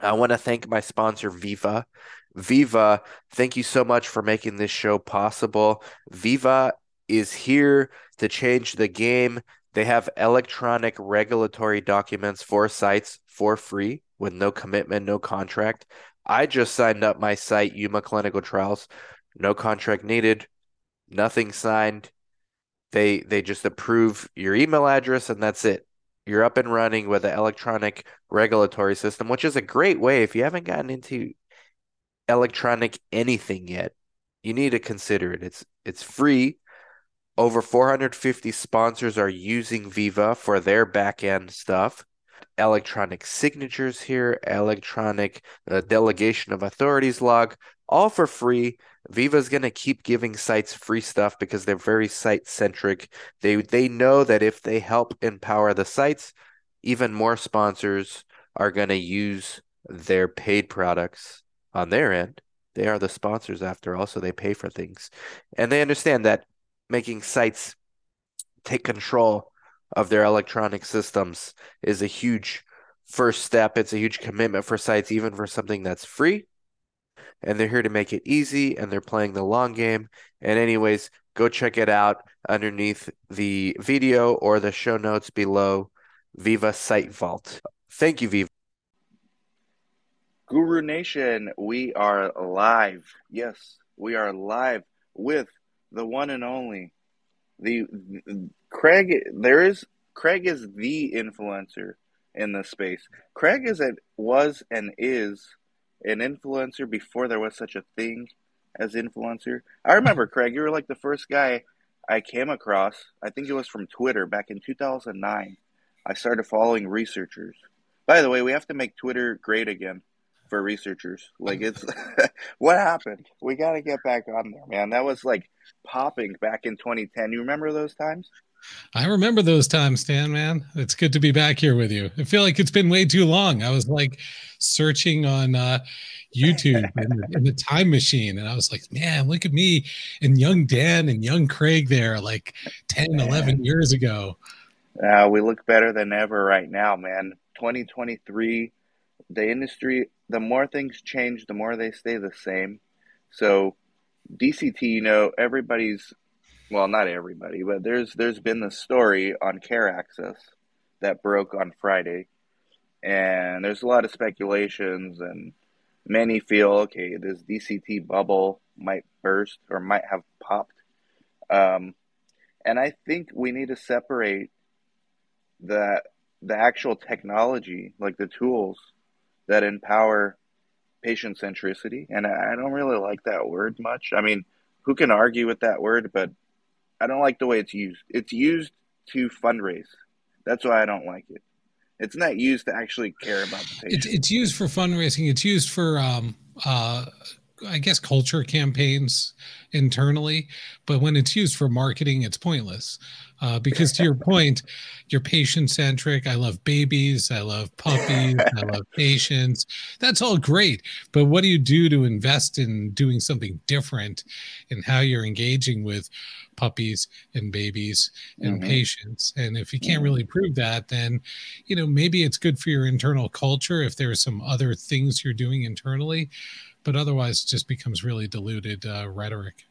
I want to thank my sponsor, Veeva. Veeva, thank you so much for making this show possible. Veeva is here to change the game. They have electronic regulatory documents for sites for free with no commitment, no contract. I just signed up my site, Yuma Clinical Trials. No contract needed, nothing signed. They they just approve your email address and that's it. You're up and running with the electronic regulatory system, which is a great way if you haven't gotten into electronic anything yet. You need to consider it. It's it's free. Over 450 sponsors are using Veeva for their back end stuff. Electronic signatures here, electronic uh, delegation of authorities log, all for free. Veeva is going to keep giving sites free stuff because they're very site centric. They they know that if they help empower the sites, even more sponsors are going to use their paid products on their end. They are the sponsors after all, so they pay for things. And they understand that making sites take control of their electronic systems is a huge first step. It's a huge commitment for sites, even for something that's free and they're here to make it easy and they're playing the long game. And, anyways, go check it out underneath the video or the show notes below Veeva Site Vault. Thank you, Veeva. Guru Nation, we are live. Yes, we are live with the one and only the Craig. There is Craig is the influencer in this space. Craig is it was and is an influencer before there was such a thing as influencer. I remember Craig, you were like the first guy I came across. I think it was from Twitter back in 2009. I started following researchers. By the way, we have to make Twitter great again for researchers. Like it's what happened? We got to get back on there, man. That was like popping back in 2010. You remember those times? I remember those times, Stan, man. It's good to be back here with you. I feel like it's been way too long. I was like searching on uh, YouTube in, in, the time machine, and I was like, man, look at me and young Dan and young Craig there like 10, man. 11 years ago. Uh, we look better than ever right now, man. 2023, the industry, the more things change, the more they stay the same. So, DCT, you know, everybody's well, not everybody, but there's there's been the story on Care Access that broke on Friday, and there's a lot of speculations, and many feel okay, this DCT bubble might burst or might have popped, um, and I think we need to separate the the actual technology, like the tools that empower patient centricity, and I don't really like that word much. I mean, who can argue with that word? But I don't like the way it's used. It's used to fundraise. That's why I don't like it. It's not used to actually care about the patient. It's, it's used for fundraising. It's used for, um, uh, I guess, culture campaigns internally. But when it's used for marketing, it's pointless. Uh, because to your point, you're patient centric. I love babies. I love puppies. I love patients. That's all great. But what do you do to invest in doing something different in how you're engaging with puppies and babies and mm-hmm. patients? And if you can't really prove that, then, you know, maybe it's good for your internal culture if there are some other things you're doing internally. But otherwise, it just becomes really diluted uh, rhetoric.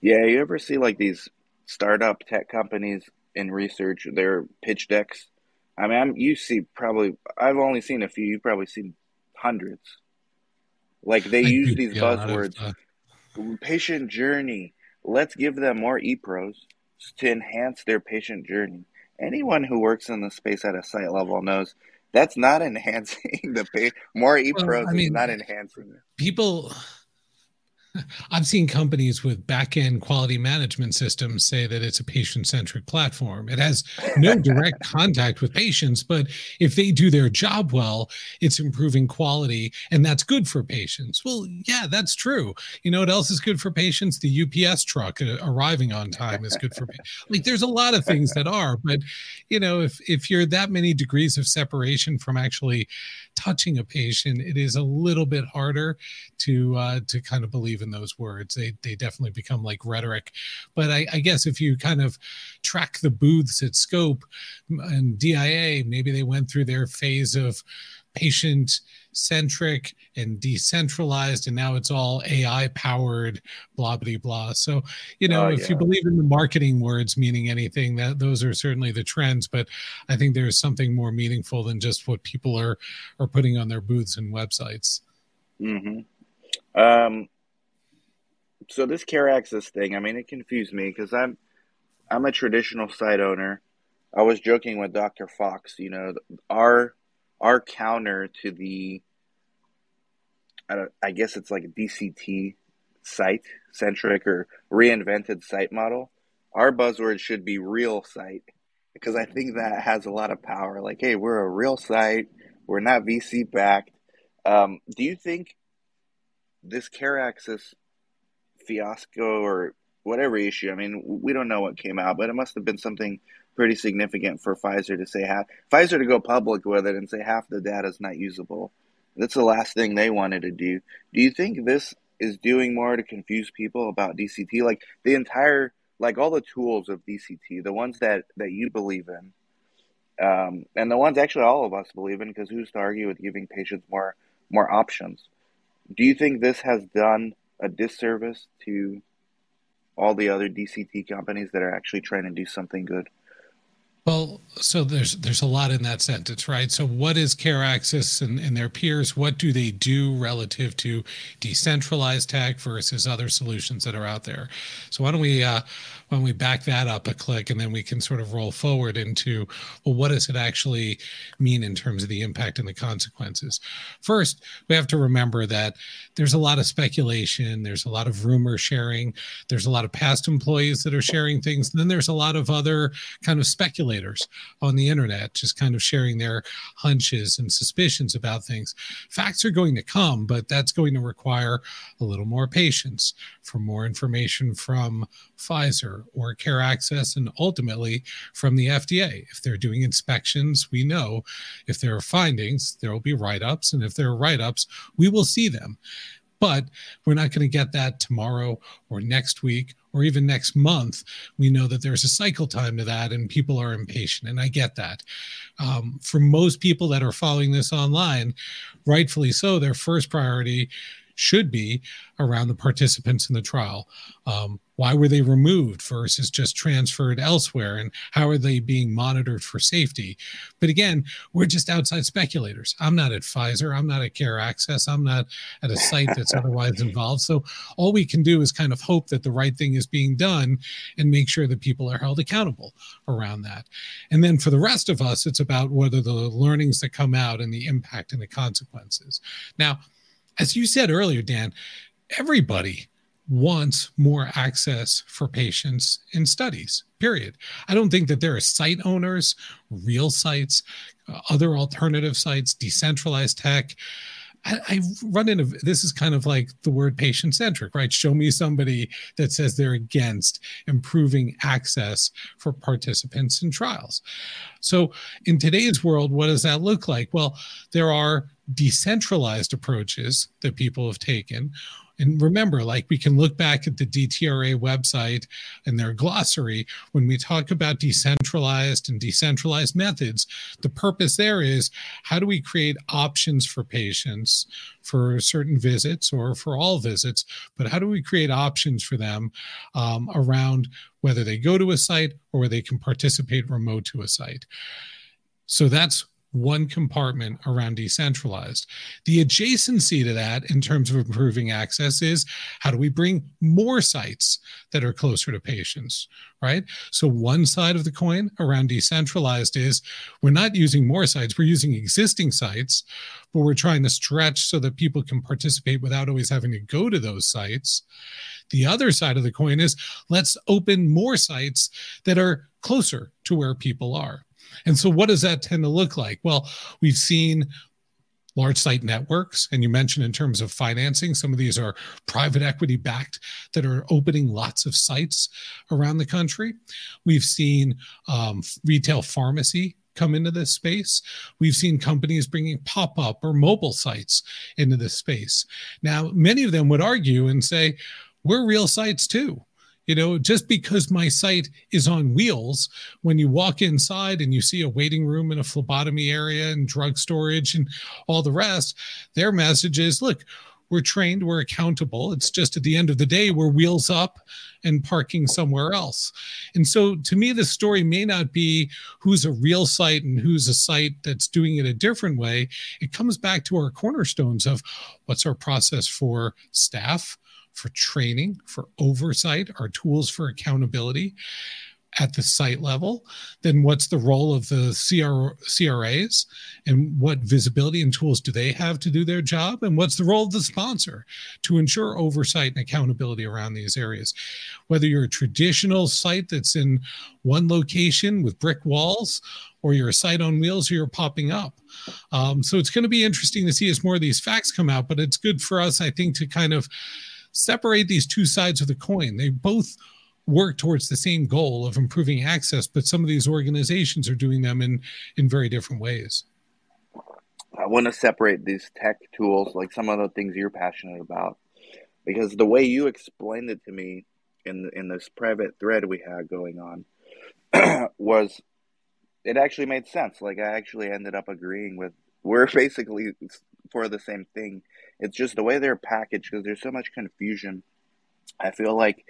Yeah, you ever see like these startup tech companies in research, their pitch decks. I mean, I'm, you see probably, I've only seen a few, you've probably seen hundreds. Like they use these buzzwords patient journey. Let's give them more ePros to enhance their patient journey. Anyone who works in the space at a site level knows that's not enhancing the pay. More ePros well, I mean, is not enhancing. People I've seen companies with back-end quality management systems say that it's a patient-centric platform. It has no direct contact with patients, but if they do their job well, it's improving quality, and that's good for patients. Well, yeah, that's true. You know what else is good for patients? The UPS truck uh, arriving on time is good for me. like. There's a lot of things that are, but you know, if if you're that many degrees of separation from actually touching a patient, it is a little bit harder to uh, to kind of believe in those words. They they definitely become like rhetoric. But I, I guess if you kind of track the booths at Scope and DIA, maybe they went through their phase of patient centric and decentralized and now it's all ai powered blah blah blah so you know uh, if yeah. you believe in the marketing words meaning anything that those are certainly the trends but i think there's something more meaningful than just what people are are putting on their booths and websites mm-hmm. um so this care access thing i mean it confused me because i'm i'm a traditional site owner i was joking with dr fox you know our our counter to the I, don't, I guess it's like a DCT site centric or reinvented site model. Our buzzword should be real site because I think that has a lot of power. Like, hey, we're a real site. We're not VC backed. Um, do you think this care access fiasco or whatever issue? I mean, we don't know what came out, but it must have been something pretty significant for Pfizer to say half Pfizer to go public with it and say half the data is not usable. That's the last thing they wanted to do. Do you think this is doing more to confuse people about DCT? Like the entire, like all the tools of DCT, the ones that that you believe in, um, and the ones actually all of us believe in, because who's to argue with giving patients more more options? Do you think this has done a disservice to all the other DCT companies that are actually trying to do something good? So there's there's a lot in that sentence, right? So what is Care Access and, and their peers? What do they do relative to decentralized tech versus other solutions that are out there? So why don't we uh, why don't we back that up a click and then we can sort of roll forward into well, what does it actually mean in terms of the impact and the consequences? First, we have to remember that there's a lot of speculation, there's a lot of rumor sharing, there's a lot of past employees that are sharing things, and then there's a lot of other kind of speculators on the internet, just kind of sharing their hunches and suspicions about things. Facts are going to come, but that's going to require a little more patience for more information from Pfizer or Care Access and ultimately from the FDA. If they're doing inspections, we know if there are findings, there will be write ups. And if there are write ups, we will see them but we're not going to get that tomorrow or next week or even next month. We know that there's a cycle time to that, and people are impatient, and I get that. Um, for most people that are following this online, rightfully so, their first priority should be around the participants in the trial. Um, why were they removed versus just transferred elsewhere? And how are they being monitored for safety? But again, we're just outside speculators. I'm not at Pfizer. I'm not at Care Access. I'm not at a site that's otherwise involved. So all we can do is kind of hope that the right thing is being done and make sure that people are held accountable around that. And then for the rest of us, it's about what are the learnings that come out and the impact and the consequences. Now, as you said earlier, Dan, everybody wants more access for patients in studies, period. I don't think that there are site owners, real sites, uh, other alternative sites, decentralized tech. I, I run into this is kind of like the word patient centric, right? Show me somebody that says they're against improving access for participants in trials. So, in today's world, what does that look like? Well, there are decentralized approaches that people have taken and remember, like we can look back at the DTRA website and their glossary when we talk about decentralized and decentralized methods. The purpose there is how do we create options for patients for certain visits or for all visits, but how do we create options for them um, around whether they go to a site or they can participate remote to a site? So that's one compartment around decentralized. The adjacency to that, in terms of improving access, is how do we bring more sites that are closer to patients, right? So, one side of the coin around decentralized is we're not using more sites, we're using existing sites, but we're trying to stretch so that people can participate without always having to go to those sites. The other side of the coin is let's open more sites that are closer to where people are. And so, what does that tend to look like? Well, we've seen large site networks. And you mentioned in terms of financing, some of these are private equity backed that are opening lots of sites around the country. We've seen um, retail pharmacy come into this space. We've seen companies bringing pop up or mobile sites into this space. Now, many of them would argue and say, we're real sites too You know, just because my site is on wheels, when you walk inside and you see a waiting room and a phlebotomy area and drug storage and all the rest, their message is look, we're trained, we're accountable. It's just at the end of the day, we're wheels up and parking somewhere else. And so to me, the story may not be who's a real site and who's a site that's doing it a different way. It comes back to our cornerstones of what's our process for staff, for training, for oversight, our tools for accountability at the site level, then what's the role of the CR, CRAs and what visibility and tools do they have to do their job? And what's the role of the sponsor to ensure oversight and accountability around these areas? Whether you're a traditional site that's in one location with brick walls, or you're a site on wheels, or you're popping up. Um, so it's going to be interesting to see as more of these facts come out, but it's good for us, I think, to kind of separate these two sides of the coin. They both work towards the same goal of improving access, but some of these organizations are doing them in in very different ways. I want to separate these tech tools, like some of the things you're passionate about, because the way you explained it to me in in this private thread we had going on was it actually made sense. Like I actually ended up agreeing with we're basically for the same thing. It's just the way they're packaged because there's so much confusion. I feel like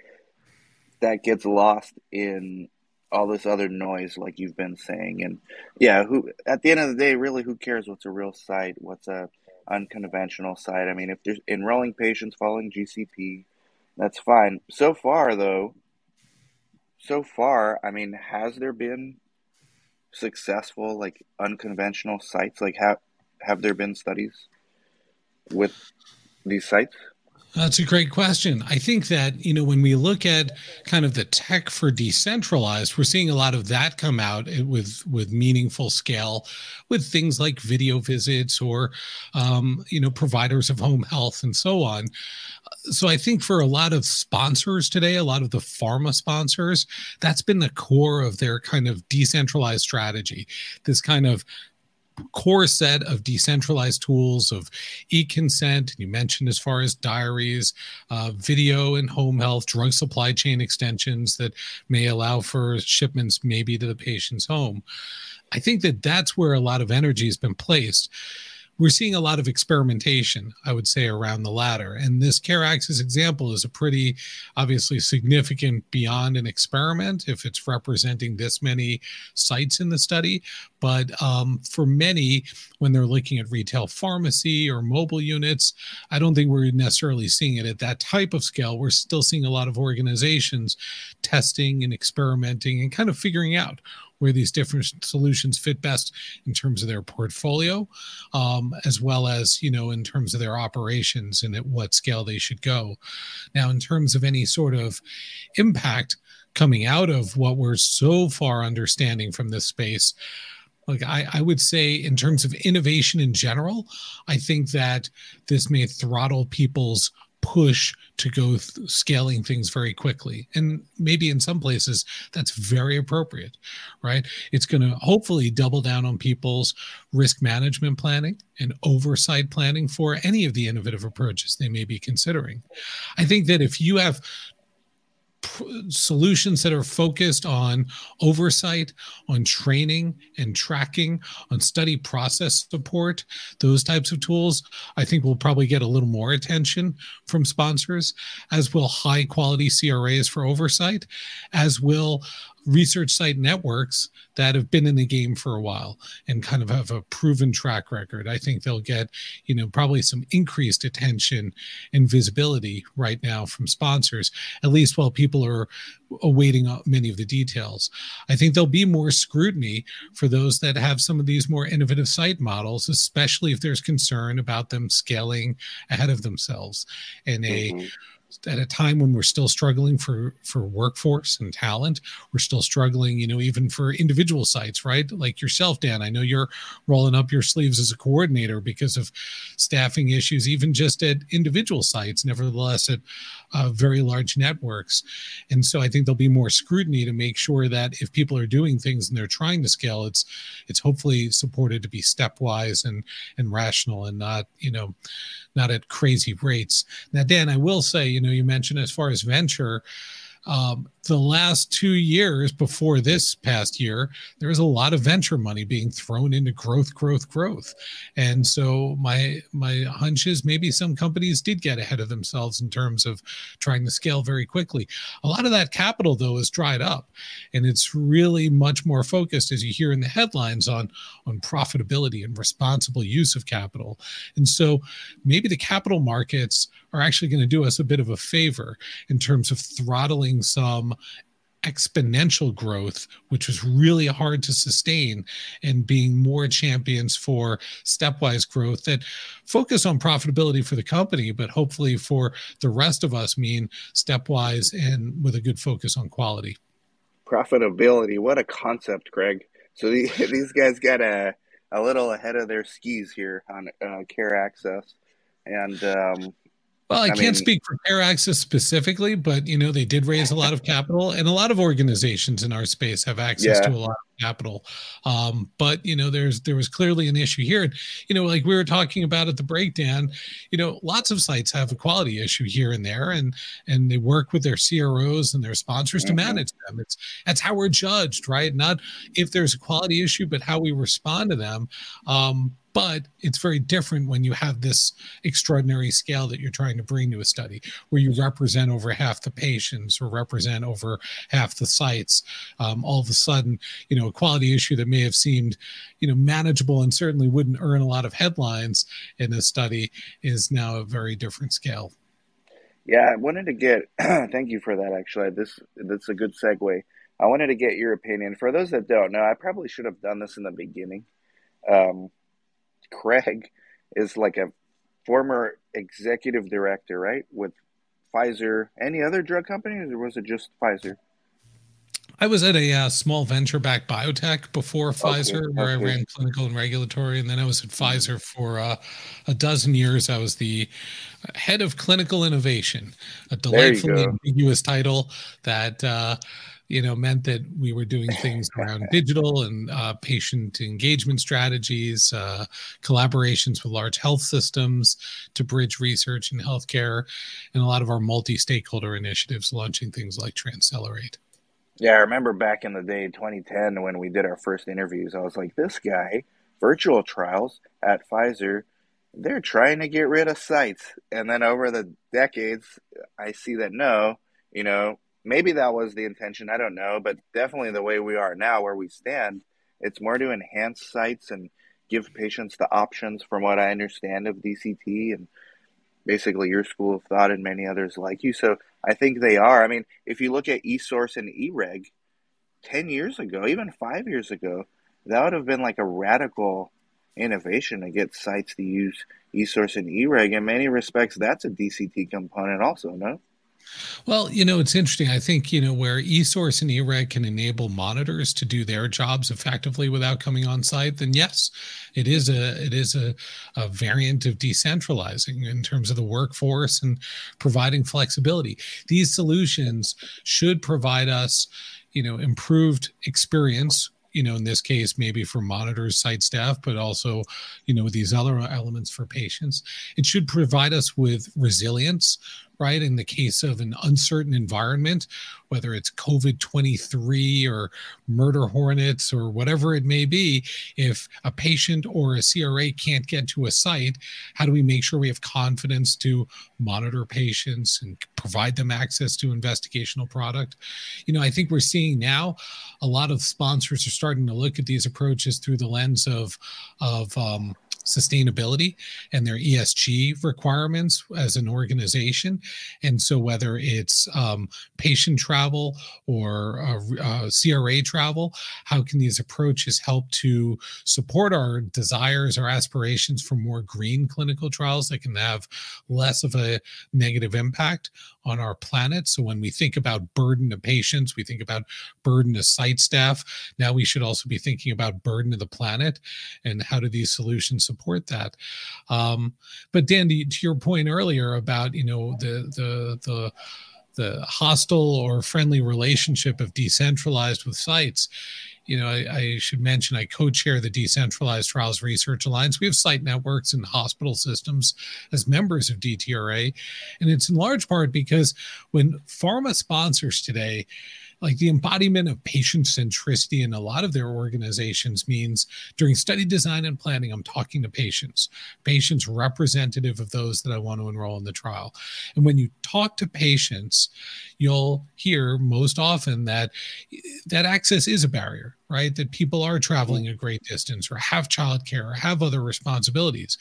that gets lost in all this other noise like you've been saying and yeah who at the end of the day really who cares what's a real site what's a unconventional site i mean if there's enrolling patients following gcp that's fine so far though so far i mean has there been successful like unconventional sites like have have there been studies with these sites that's a great question. I think that, you know, when we look at kind of the tech for decentralized, we're seeing a lot of that come out with with meaningful scale with things like video visits or um, you know, providers of home health and so on. So I think for a lot of sponsors today, a lot of the pharma sponsors, that's been the core of their kind of decentralized strategy. This kind of core set of decentralized tools of e-consent you mentioned as far as diaries uh, video and home health drug supply chain extensions that may allow for shipments maybe to the patient's home. I think that that's where a lot of energy has been placed we're seeing a lot of experimentation, I would say, around the latter. And this Care Access example is a pretty obviously significant beyond an experiment if it's representing this many sites in the study. But um, for many, when they're looking at retail pharmacy or mobile units, I don't think we're necessarily seeing it at that type of scale. We're still seeing a lot of organizations testing and experimenting and kind of figuring out where these different solutions fit best in terms of their portfolio, um, as well as you know in terms of their operations and at what scale they should go. Now, in terms of any sort of impact coming out of what we're so far understanding from this space. Like I, I would say, in terms of innovation in general, I think that this may throttle people's push to go th- scaling things very quickly. And maybe in some places that's very appropriate, right? It's going to hopefully double down on people's risk management planning and oversight planning for any of the innovative approaches they may be considering. I think that if you have solutions that are focused on oversight, on training and tracking, on study process support, those types of tools, I think will probably get a little more attention from sponsors, as will high quality CRAs for oversight, as will research site networks that have been in the game for a while and kind of have a proven track record. I think they'll get, you know, probably some increased attention and visibility right now from sponsors, at least while people are awaiting many of the details. I think there'll be more scrutiny for those that have some of these more innovative site models, especially if there's concern about them scaling ahead of themselves in a mm-hmm at a time when we're still struggling for for workforce and talent. We're still struggling you know even for individual sites right? Like yourself dan i know you're rolling up your sleeves as a coordinator because of staffing issues even just at individual sites nevertheless at uh, very large networks. And so i think there'll be more scrutiny to make sure that if people are doing things and they're trying to scale it's it's hopefully supported to be stepwise and and rational and not you know not at crazy rates. Now dan i will say you know, you mentioned as far as venture, um, the last two years before this past year, there was a lot of venture money being thrown into growth, growth, growth. And so my my hunch is maybe some companies did get ahead of themselves in terms of trying to scale very quickly. A lot of that capital though is dried up, and it's really much more focused, as you hear in the headlines, on on profitability and responsible use of capital. And so maybe the capital markets are actually going to do us a bit of a favor in terms of throttling some exponential growth, which was really hard to sustain, and being more champions for stepwise growth that focus on profitability for the company, but hopefully for the rest of us mean stepwise and with a good focus on quality. Profitability, what a concept, Craig. So the, these guys got a, a little ahead of their skis here on uh, Care Access. And um, well, I, I can't mean, speak for Care Access specifically, but you know they did raise a lot of capital, and a lot of organizations in our space have access yeah. to a lot of capital. Um, but you know, there's there was clearly an issue here. You know, like we were talking about at the breakdown. You know, lots of sites have a quality issue here and there, and and they work with their CROs and their sponsors mm-hmm. to manage them. It's that's how we're judged, right? Not if there's a quality issue, but how we respond to them. Um, but it's very different when you have this extraordinary scale that you're trying to bring to a study where you represent over half the patients or represent over half the sites um, all of a sudden you know a quality issue that may have seemed you know manageable and certainly wouldn't earn a lot of headlines in a study is now a very different scale. Yeah i wanted to get thank you for that actually. This that's a good segue. I wanted to get your opinion. For those that don't know i probably should have done this in the beginning. Um, Craig is like a former executive director, right? With Pfizer, any other drug companies, or was it just Pfizer? I was at a uh, small venture-backed biotech before Pfizer, where okay. I ran clinical and regulatory, and then I was at Pfizer for uh, a dozen years. I was the head of clinical innovation, a delightfully ambiguous title that uh, you know, meant that we were doing things around digital and uh, patient engagement strategies, uh, collaborations with large health systems to bridge research and healthcare, and a lot of our multi-stakeholder initiatives, launching things like Transcelerate. Yeah, I remember back in the day, 2010, when we did our first interviews, I was like, this guy, virtual trials at Pfizer, they're trying to get rid of sites. And then over the decades, I see that no, you know, maybe that was the intention. I don't know, but definitely the way we are now, where we stand, it's more to enhance sites and give patients the options. From what I understand of DCT and basically your school of thought and many others like you. So I think they are. I mean, if you look at eSource and eReg, ten years ago, even five years ago, that would have been like a radical innovation to get sites to use eSource and eReg. In many respects, that's a DCT component, also. No. Well, you know, it's interesting. I think, you know, where eSource and eReg can enable monitors to do their jobs effectively without coming on site, then yes, it is a it is a, a variant of decentralizing in terms of the workforce and providing flexibility. These solutions should provide us, you know, improved experience you know in this case maybe for monitors site staff but also you know these other elements for patients it should provide us with resilience right? In the case of an uncertain environment, whether it's COVID 23 or murder hornets or whatever it may be, if a patient or a CRA can't get to a site, how do we make sure we have confidence to monitor patients and provide them access to investigational product? You know, I think we're seeing now a lot of sponsors are starting to look at these approaches through the lens of, of, um, sustainability and their ESG requirements as an organization. And so, whether it's um, patient travel or uh, uh, CRA travel, how can these approaches help to support our desires, our aspirations for more green clinical trials that can have less of a negative impact on our planet? So, when we think about burden to patients, we think about burden to site staff. Now, we should also be thinking about burden to the planet and how do these solutions support support that. Um, but Dandy, to your point earlier about you know the the the the hostile or friendly relationship of decentralized with sites you know, I, I, should mention I co-chair the Decentralized Trials Research Alliance. We have site networks and hospital systems as members of DTRA, and it's in large part because when pharma sponsors today like the embodiment of patient centricity in a lot of their organizations means during study design and planning, I'm talking to patients, patients representative of those that I want to enroll in the trial. And when you talk to patients, you'll hear most often that that access is a barrier right? That people are traveling mm-hmm. a great distance or have childcare or have other responsibilities.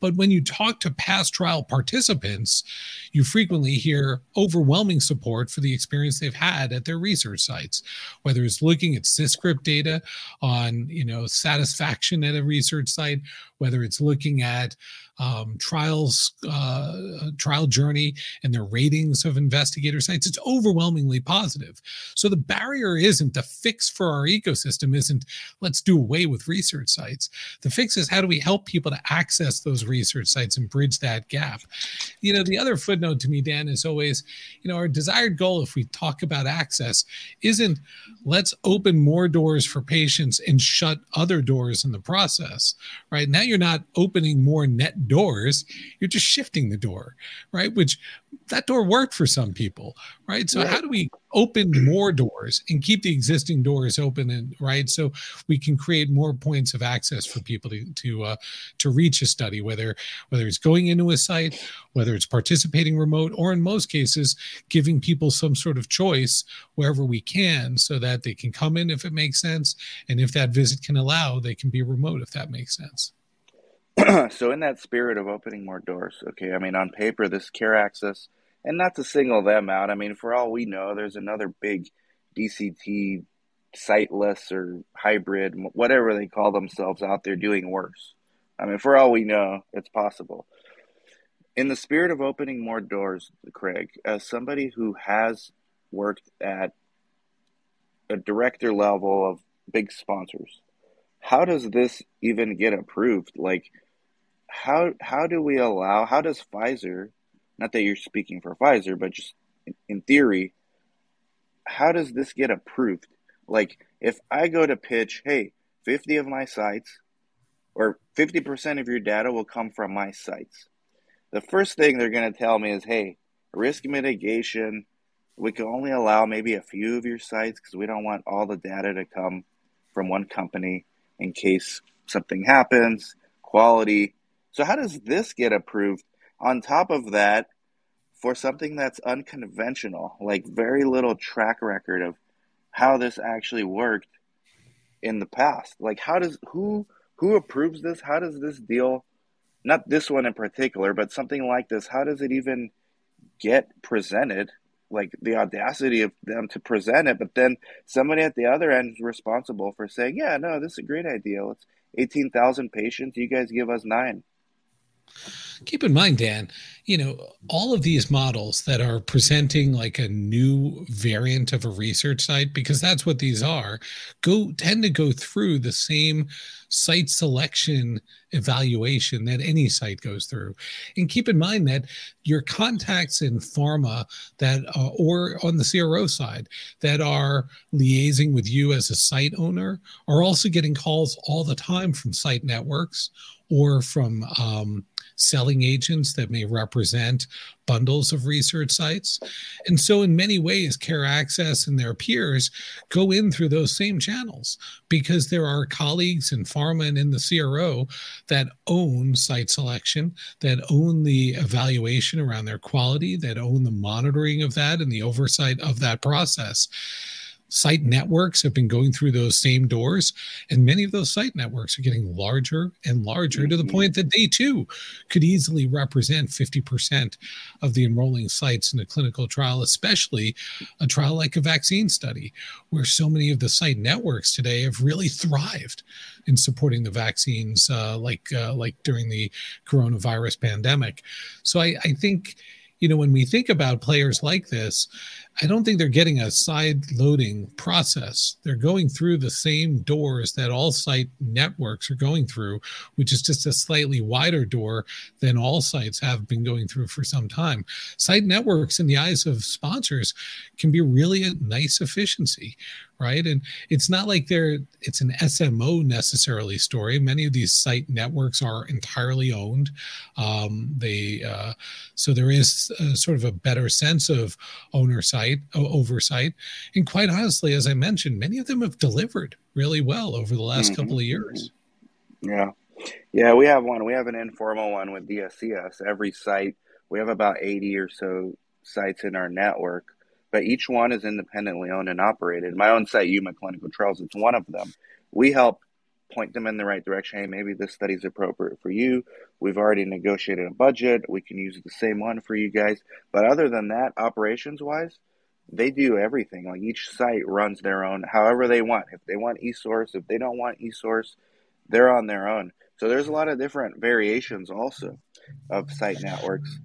But when you talk to past trial participants, you frequently hear overwhelming support for the experience they've had at their research sites, whether it's looking at CISCRP data on, you know, satisfaction at a research site, whether it's looking at um, trials, uh, trial journey, and their ratings of investigator sites, it's overwhelmingly positive. So the barrier isn't the fix for our ecosystem, isn't let's do away with research sites. The fix is how do we help people to access those research sites and bridge that gap. You know, the other footnote to me, Dan, is always, you know, our desired goal, if we talk about access, isn't let's open more doors for patients and shut other doors in the process, right? Now you're not opening more net doors you're just shifting the door right? Which that door worked for some people right? So right. how do we open more doors and keep the existing doors open and right? So we can create more points of access for people to to uh, to reach a study whether whether it's going into a site whether it's participating remote or in most cases giving people some sort of choice wherever we can so that they can come in if it makes sense and if that visit can allow they can be remote if that makes sense so in that spirit of opening more doors, okay, I mean on paper this care access and not to single them out, I mean for all we know there's another big DCT siteless or hybrid whatever they call themselves out there doing worse. I mean for all we know, it's possible. In the spirit of opening more doors, Craig, as somebody who has worked at a director level of big sponsors, how does this even get approved? Like how how do we allow how does Pfizer not that you're speaking for Pfizer but just in, in theory how does this get approved? Like if I go to pitch hey 50 of my sites or 50% of your data will come from my sites. The first thing they're going to tell me is hey risk mitigation we can only allow maybe a few of your sites because we don't want all the data to come from one company in case something happens quality so how does this get approved on top of that for something that's unconventional, like very little track record of how this actually worked in the past? Like how does who who approves this? How does this deal not this one in particular, but something like this, how does it even get presented? Like the audacity of them to present it, but then somebody at the other end is responsible for saying, "Yeah, no, this is a great idea. Let's eighteen thousand patients. You guys give us nine keep in mind, Dan, you know, all of these models that are presenting like a new variant of a research site, because that's what these are, go tend to go through the same site selection evaluation that any site goes through. And keep in mind that your contacts in pharma that uh, or on the CRO side that are liaising with you as a site owner are also getting calls all the time from site networks or from um, selling agents that may represent bundles of research sites. And so, in many ways, Care Access and their peers go in through those same channels because there are colleagues in pharma and in the CRO that own site selection, that own the evaluation around their quality, that own the monitoring of that and the oversight of that process site networks have been going through those same doors and many of those site networks are getting larger and larger to the mm-hmm. point that they too could easily represent 50% of the enrolling sites in a clinical trial especially a trial like a vaccine study where so many of the site networks today have really thrived in supporting the vaccines uh, like uh, like during the coronavirus pandemic so I, I think you know when we think about players like this I don't think they're getting a side loading process. They're going through the same doors that all site networks are going through, which is just a slightly wider door than all sites have been going through for some time. Site networks, in the eyes of sponsors, can be really a nice efficiency, right? And it's not like they're it's an SMO necessarily story. Many of these site networks are entirely owned. Um, they uh, so there is a, sort of a better sense of owner site oversight. And quite honestly, as I mentioned, many of them have delivered really well over the last mm-hmm. couple of years. Yeah. Yeah, we have one. We have an informal one with DSCS. Every site, we have about 80 or so sites in our network but each one is independently owned and operated. My own site, Yuma Clinical Trials, it's one of them. We help point them in the right direction. Hey, maybe this study is appropriate for you. We've already negotiated a budget. We can use the same one for you guys. But other than that, operations wise, they do everything. Like each site runs their own however they want. If they want eSource, if they don't want eSource, they're on their own. So there's a lot of different variations also of site networks.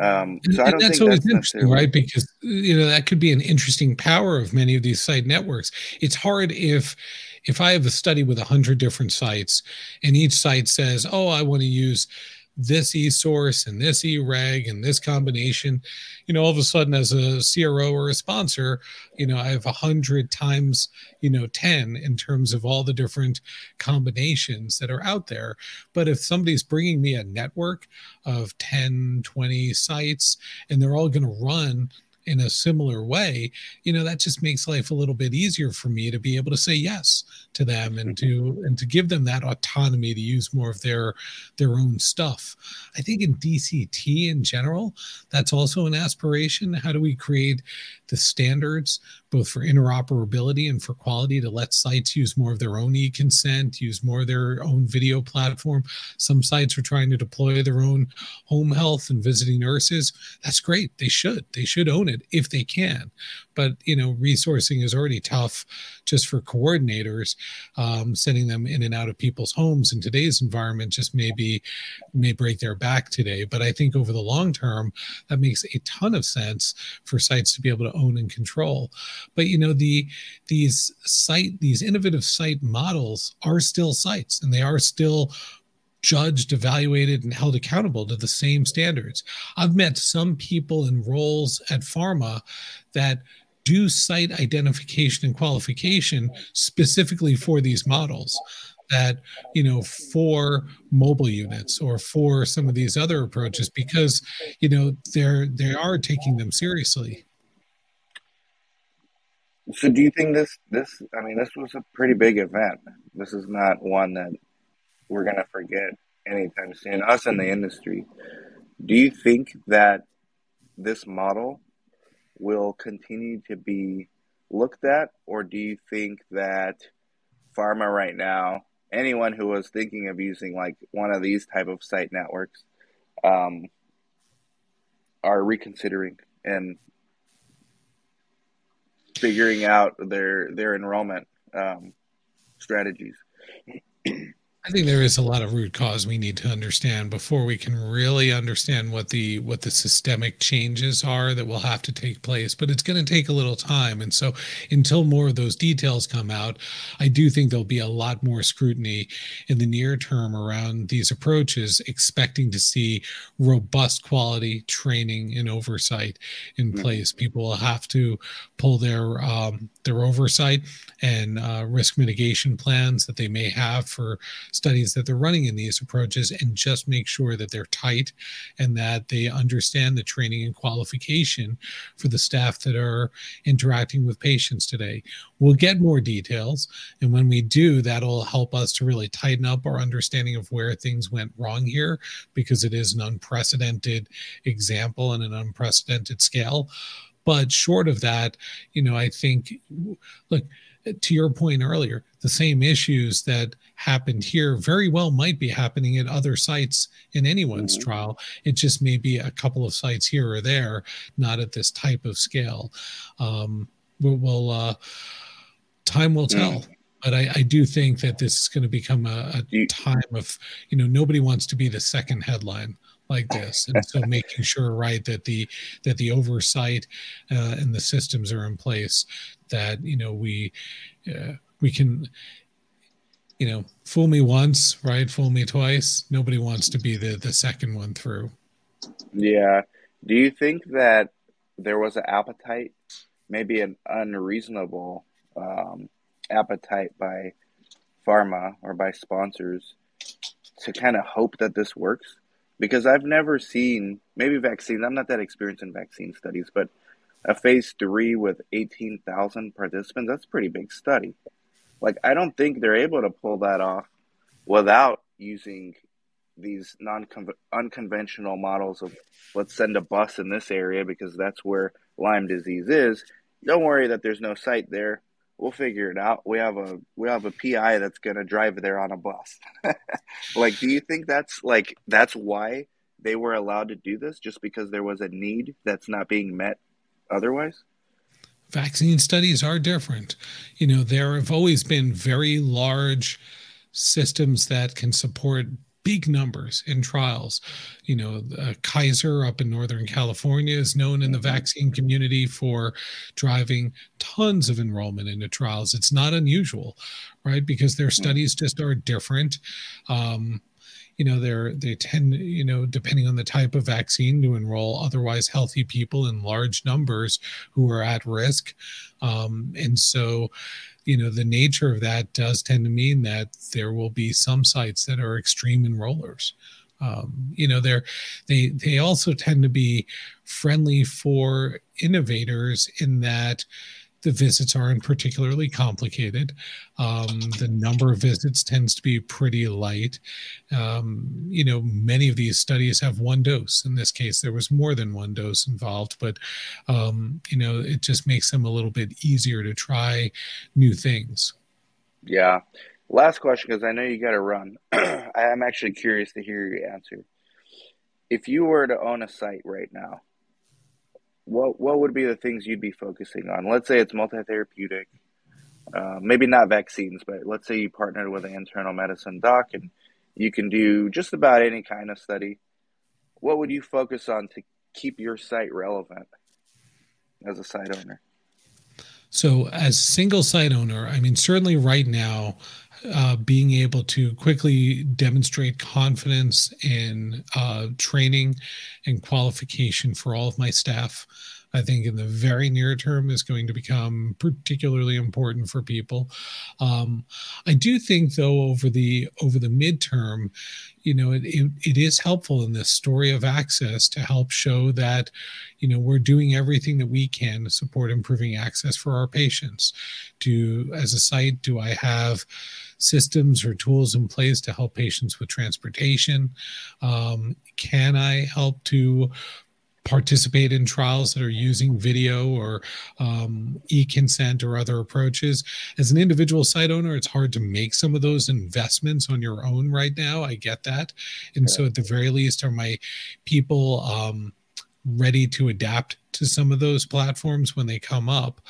Um, so I don't that's think always that's interesting, right? Because you know that could be an interesting power of many of these site networks. It's hard if if I have a study with a hundred different sites, and each site says, "Oh, I want to use." This e-source and this e-reg and this combination you know all of a sudden as a cro or a sponsor you know i have a hundred times you know 10 in terms of all the different combinations that are out there. But if somebody's bringing me a network of 10 20 sites and they're all going to run in a similar way, you know, that just makes life a little bit easier for me to be able to say yes to them and to and to give them that autonomy to use more of their their own stuff. I think in DCT in general, that's also an aspiration. How do we create the standards both for interoperability and for quality to let sites use more of their own e-consent, use more of their own video platform. Some sites are trying to deploy their own home health and visiting nurses. That's great. They should. They should own it if they can. But you know, resourcing is already tough just for coordinators, um, sending them in and out of people's homes in today's environment just maybe may break their back today. But I think over the long term, that makes a ton of sense for sites to be able to own and control. But you know, the these site these innovative site models are still sites and they are still judged, evaluated, and held accountable to the same standards. I've met some people in roles at pharma that do site identification and qualification specifically for these models that you know for mobile units or for some of these other approaches because you know they're they are taking them seriously so do you think this this i mean this was a pretty big event. This is not one that we're going to forget anytime soon us in the industry. Do you think that this model will continue to be looked at, or do you think that pharma right now, anyone who was thinking of using like one of these type of site networks, um, are reconsidering and figuring out their their enrollment um, strategies? I think there is a lot of root cause we need to understand before we can really understand what the what the systemic changes are that will have to take place. But it's going to take a little time, and so until more of those details come out, I do think there'll be a lot more scrutiny in the near term around these approaches, expecting to see robust quality training and oversight in mm-hmm. place. People will have to pull their um, their oversight and uh, risk mitigation plans that they may have for studies that they're running in these approaches and just make sure that they're tight and that they understand the training and qualification for the staff that are interacting with patients today. We'll get more details. And when we do, that'll help us to really tighten up our understanding of where things went wrong here because it is an unprecedented example and an unprecedented scale. But short of that, you know, I think, look, to your point earlier, the same issues that happened here very well might be happening at other sites in anyone's mm-hmm. trial. It just may be a couple of sites here or there, not at this type of scale. Um, we'll, we'll uh, time will tell. Mm. But I, I, do think that this is going to become a, a time of, you know, nobody wants to be the second headline like this and so making sure right that the that the oversight uh, and the systems are in place that you know we uh, we can you know fool me once right? Fool me twice. Nobody wants to be the the second one through. Yeah. Do you think that there was an appetite maybe an unreasonable um, appetite by pharma or by sponsors to kind of hope that this works? Because I've never seen maybe vaccines. I'm not that experienced in vaccine studies, but a phase three with 18,000 participants, that's a pretty big study. Like, I don't think they're able to pull that off without using these non unconventional models of let's send a bus in this area because that's where Lyme disease is. Don't worry that there's no site there we'll figure it out. We have a we have a PI that's going to drive there on a bus. like, do you think that's like that's why they were allowed to do this just because there was a need that's not being met otherwise? Vaccine studies are different. You know, there have always been very large systems that can support big numbers in trials. You know, uh, Kaiser up in Northern California is known in the mm-hmm. vaccine community for driving tons of enrollment into trials. It's not unusual, right? Because their mm-hmm. studies just are different. Um, you know they're they tend you know depending on the type of vaccine to enroll otherwise healthy people in large numbers who are at risk. Um, and so you know the nature of that does tend to mean that there will be some sites that are extreme enrollers. Um, you know they're they they also tend to be friendly for innovators in that the visits aren't particularly complicated. Um, the number of visits tends to be pretty light. Um, you know, many of these studies have one dose. In this case, there was more than one dose involved, but, um, you know, it just makes them a little bit easier to try new things. Yeah. Last question, because I know you got to run. I'm actually curious to hear your answer. If you were to own a site right now, what what would be the things you'd be focusing on? Let's say it's multi-therapeutic, uh, maybe not vaccines, but let's say you partnered with an internal medicine doc and you can do just about any kind of study. What would you focus on to keep your site relevant as a site owner? So, as single site owner, I mean, certainly right now, uh, being able to quickly demonstrate confidence in uh, training and qualification for all of my staff I think in the very near term is going to become particularly important for people. Um, I do think though over the over the midterm, you know, it, it, it is helpful in this story of access to help show that, you know, we're doing everything that we can to support improving access for our patients. Do as a site, do I have systems or tools in place to help patients with transportation? Um, can I help to participate in trials that are using video or um, e-consent or other approaches? As an individual site owner it's hard to make some of those investments on your own right now. I get that. And so at the very least are my people um, ready to adapt to some of those platforms when they come up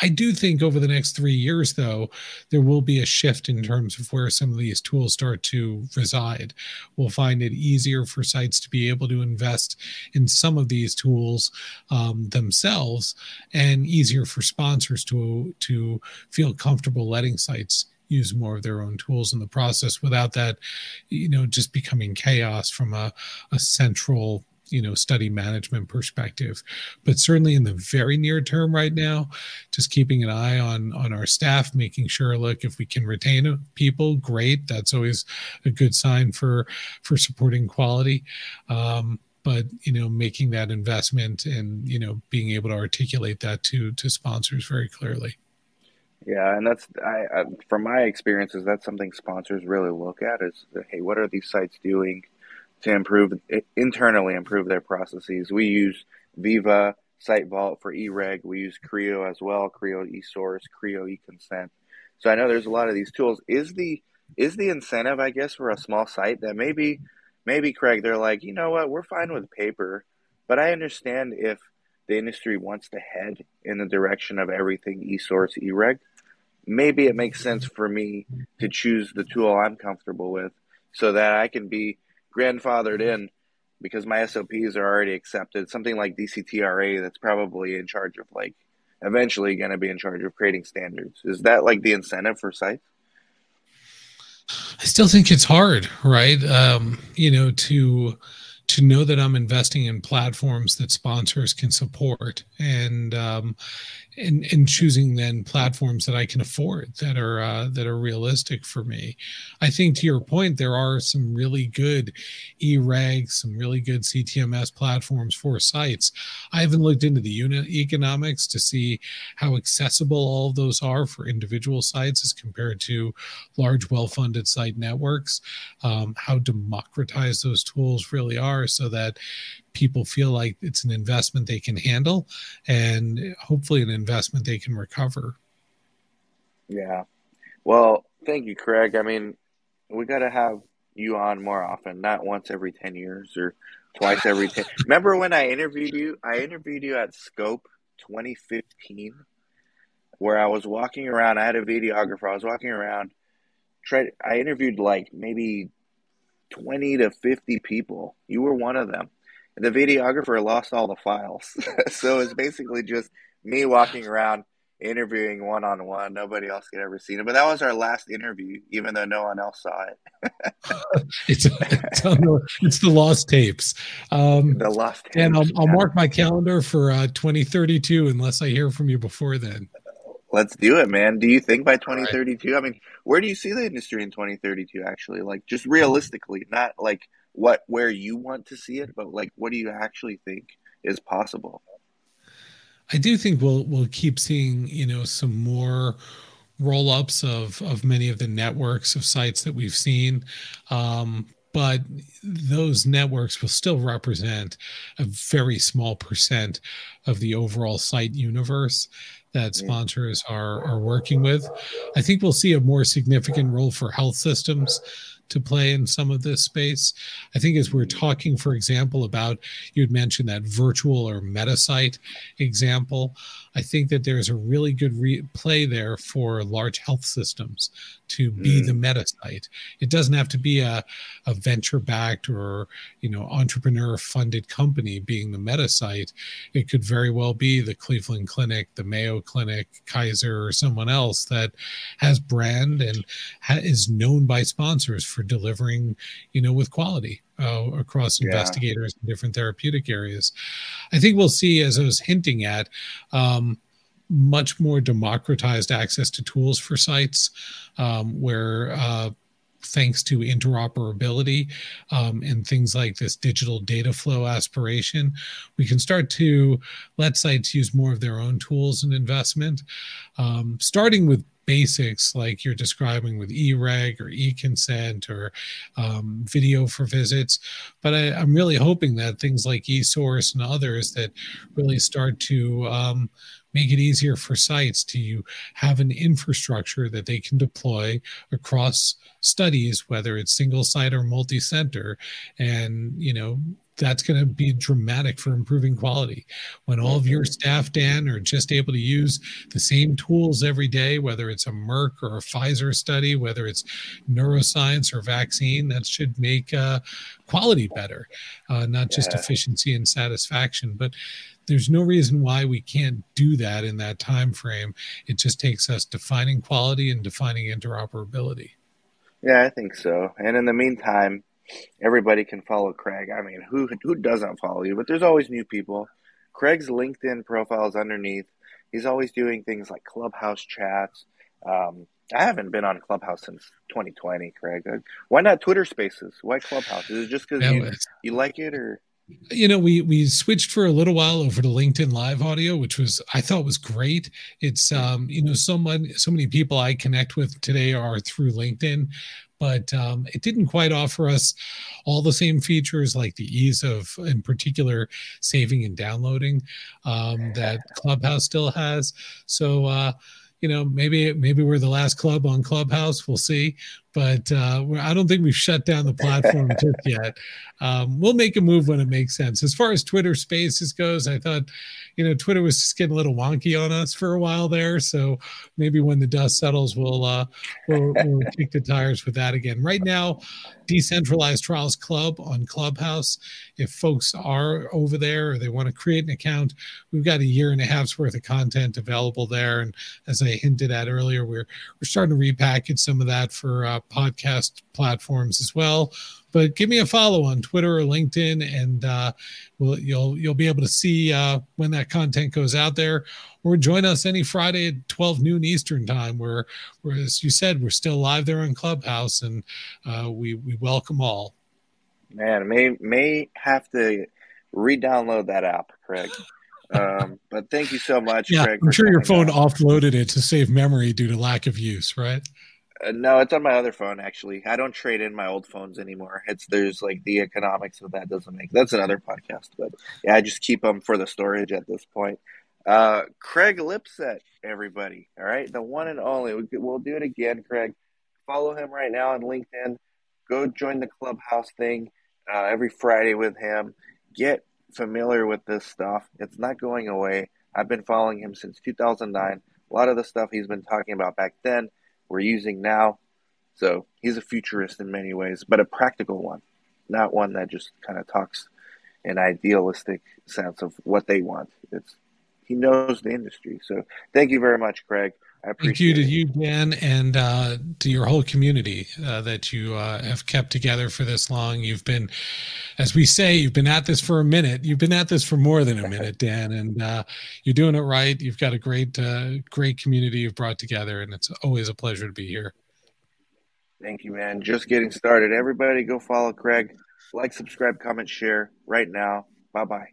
I do think over the next three years, though, there will be a shift in terms of where some of these tools start to reside. We'll find it easier for sites to be able to invest in some of these tools um, themselves, and easier for sponsors to to feel comfortable letting sites use more of their own tools in the process without that you know just becoming chaos from a, a central you know study management perspective. But certainly in the very near term right now just keeping an eye on on our staff making sure look if we can retain people great. That's always a good sign for for supporting quality. Um, but you know making that investment and you know being able to articulate that to to sponsors very clearly. Yeah and that's I, I from my experiences that's something sponsors really look at is hey what are these sites doing to improve internally improve their processes. We use Veeva, Site Vault for eReg. We use CRIO as well, CRIO eSource, CRIO eConsent. So I know there's a lot of these tools. Is the is the incentive, I guess, for a small site that maybe maybe Craig, they're like, you know what, we're fine with paper, but I understand if the industry wants to head in the direction of everything eSource, eReg. Maybe it makes sense for me to choose the tool I'm comfortable with so that I can be grandfathered in because my SOPs are already accepted. Something like DCTRA that's probably in charge of like eventually going to be in charge of creating standards. Is that like the incentive for sites? I still think it's hard, right? Um, you know, to to know that I'm investing in platforms that sponsors can support and um, and and choosing then platforms that I can afford that are uh, that are realistic for me. I think to your point, there are some really good e-reg, some really good CTMS platforms for sites. I haven't looked into the unit economics to see how accessible all those are for individual sites as compared to large, well-funded site networks. Um, how democratized those tools really are, so that people feel like it's an investment they can handle and hopefully an investment they can recover. Yeah. Well, thank you, Craig. I mean, we got to have you on more often, not once every 10 years or twice every 10. Remember when I interviewed you? I interviewed you at Scope 2015 where I was walking around. I had a videographer. I was walking around. Tried I interviewed like maybe 20 to 50 people. You were one of them the videographer lost all the files. so it's basically just me walking around interviewing one on one. Nobody else could ever see it. But that was our last interview, even though no one else saw it. it's, it's, the, it's, the, lost tapes. Um, the lost tapes. And I'll, I'll yeah. mark my calendar for uh, 2032 unless I hear from you before then. Let's do it, man. Do you think by 2032? Right. I mean, where do you see the industry in 2032 actually? Like just realistically, not like – what where you want to see it, but like what do you actually think is possible? I do think we'll we'll keep seeing you know some more roll ups of of many of the networks of sites that we've seen. Um, but those networks will still represent a very small percent of the overall site universe that sponsors are are working with. I think we'll see a more significant role for health systems to play in some of this space. I think as we're talking, for example, about you'd mentioned that virtual or meta site example, I think that there's a really good re- play there for large health systems to be mm. the meta site. It doesn't have to be a, a venture backed or you know entrepreneur funded company being the meta site. It could very well be the Cleveland Clinic, the Mayo Clinic, Kaiser, or someone else that has brand and ha- is known by sponsors for delivering, you know, with quality. Uh, across investigators in different therapeutic areas. I think we'll see, as I was hinting at, um, much more democratized access to tools for sites um, where uh, thanks to interoperability um, and things like this digital data flow aspiration, we can start to let sites use more of their own tools and investment, um, starting with basics like you're describing with e-reg or e-consent or um, video for visits but I, am really hoping that things like e-source and others that really start to um, make it easier for sites to have an infrastructure that they can deploy across studies whether it's single site or multi-center and you know that's going to be dramatic for improving quality when all of your staff dan are just able to use the same tools every day whether it's a merck or a pfizer study whether it's neuroscience or vaccine that should make uh, quality better uh, not just yeah. efficiency and satisfaction but there's no reason why we can't do that in that time frame. It just takes us defining quality and defining interoperability. Yeah, I think so. And in the meantime, everybody can follow Craig. I mean, who who doesn't follow you? But there's always new people. Craig's LinkedIn profile is underneath. He's always doing things like Clubhouse chats. Um, I haven't been on Clubhouse since 2020, Craig. Why not Twitter Spaces? Why Clubhouse? Is it just because you, you like it, or you know we we switched for a little while over to linkedin live audio which was i thought was great. It's um you know so many so many people i connect with today are through linkedin but um, it didn't quite offer us all the same features like the ease of in particular saving and downloading um, that clubhouse still has. So uh, you know maybe maybe we're the last club on clubhouse. We'll see but uh, I don't think we've shut down the platform just yet. Um, we'll make a move when it makes sense. As far as Twitter Spaces goes, I thought, you know, Twitter was just getting a little wonky on us for a while there. So maybe when the dust settles, we'll uh, we'll, we'll kick the tires with that again. Right now, Decentralized Trials Club on Clubhouse. If folks are over there or they want to create an account, we've got a year and a half's worth of content available there. And as I hinted at earlier, we're we're starting to repackage some of that for uh, podcast platforms as well. But give me a follow on Twitter or LinkedIn, and uh, we'll, you'll you'll be able to see uh, when that content goes out there. Or join us any Friday at 12 noon Eastern time, where, where as you said, we're still live there on Clubhouse, and uh, we we welcome all. Man, may may have to re-download that app, Craig. Um, but thank you so much, yeah, Craig. I'm sure your phone offloaded it to save memory due to lack of use, right? Uh, no, it's on my other phone actually. I don't trade in my old phones anymore. It's there's like the economics of that doesn't make that's another podcast, but yeah, I just keep them for the storage at this point. Uh, Craig Lipset, everybody. All right, the one and only. We'll do it again, Craig. Follow him right now on LinkedIn. Go join the clubhouse thing uh, every Friday with him. Get familiar with this stuff. It's not going away. I've been following him since 2009. A lot of the stuff he's been talking about back then we're using now. So he's a futurist in many ways, but a practical one, not one that just kind of talks an idealistic sense of what they want. It's he knows the industry. So thank you very much, Craig. I appreciate Thank you to you, Dan, and uh, to your whole community uh, that you uh, have kept together for this long. You've been, as we say, you've been at this for a minute. You've been at this for more than a minute, Dan, and uh, you're doing it right. You've got a great, uh, great community you've brought together, and it's always a pleasure to be here. Thank you, man. Just getting started. Everybody, go follow Craig. Like, subscribe, comment, share right now. Bye bye.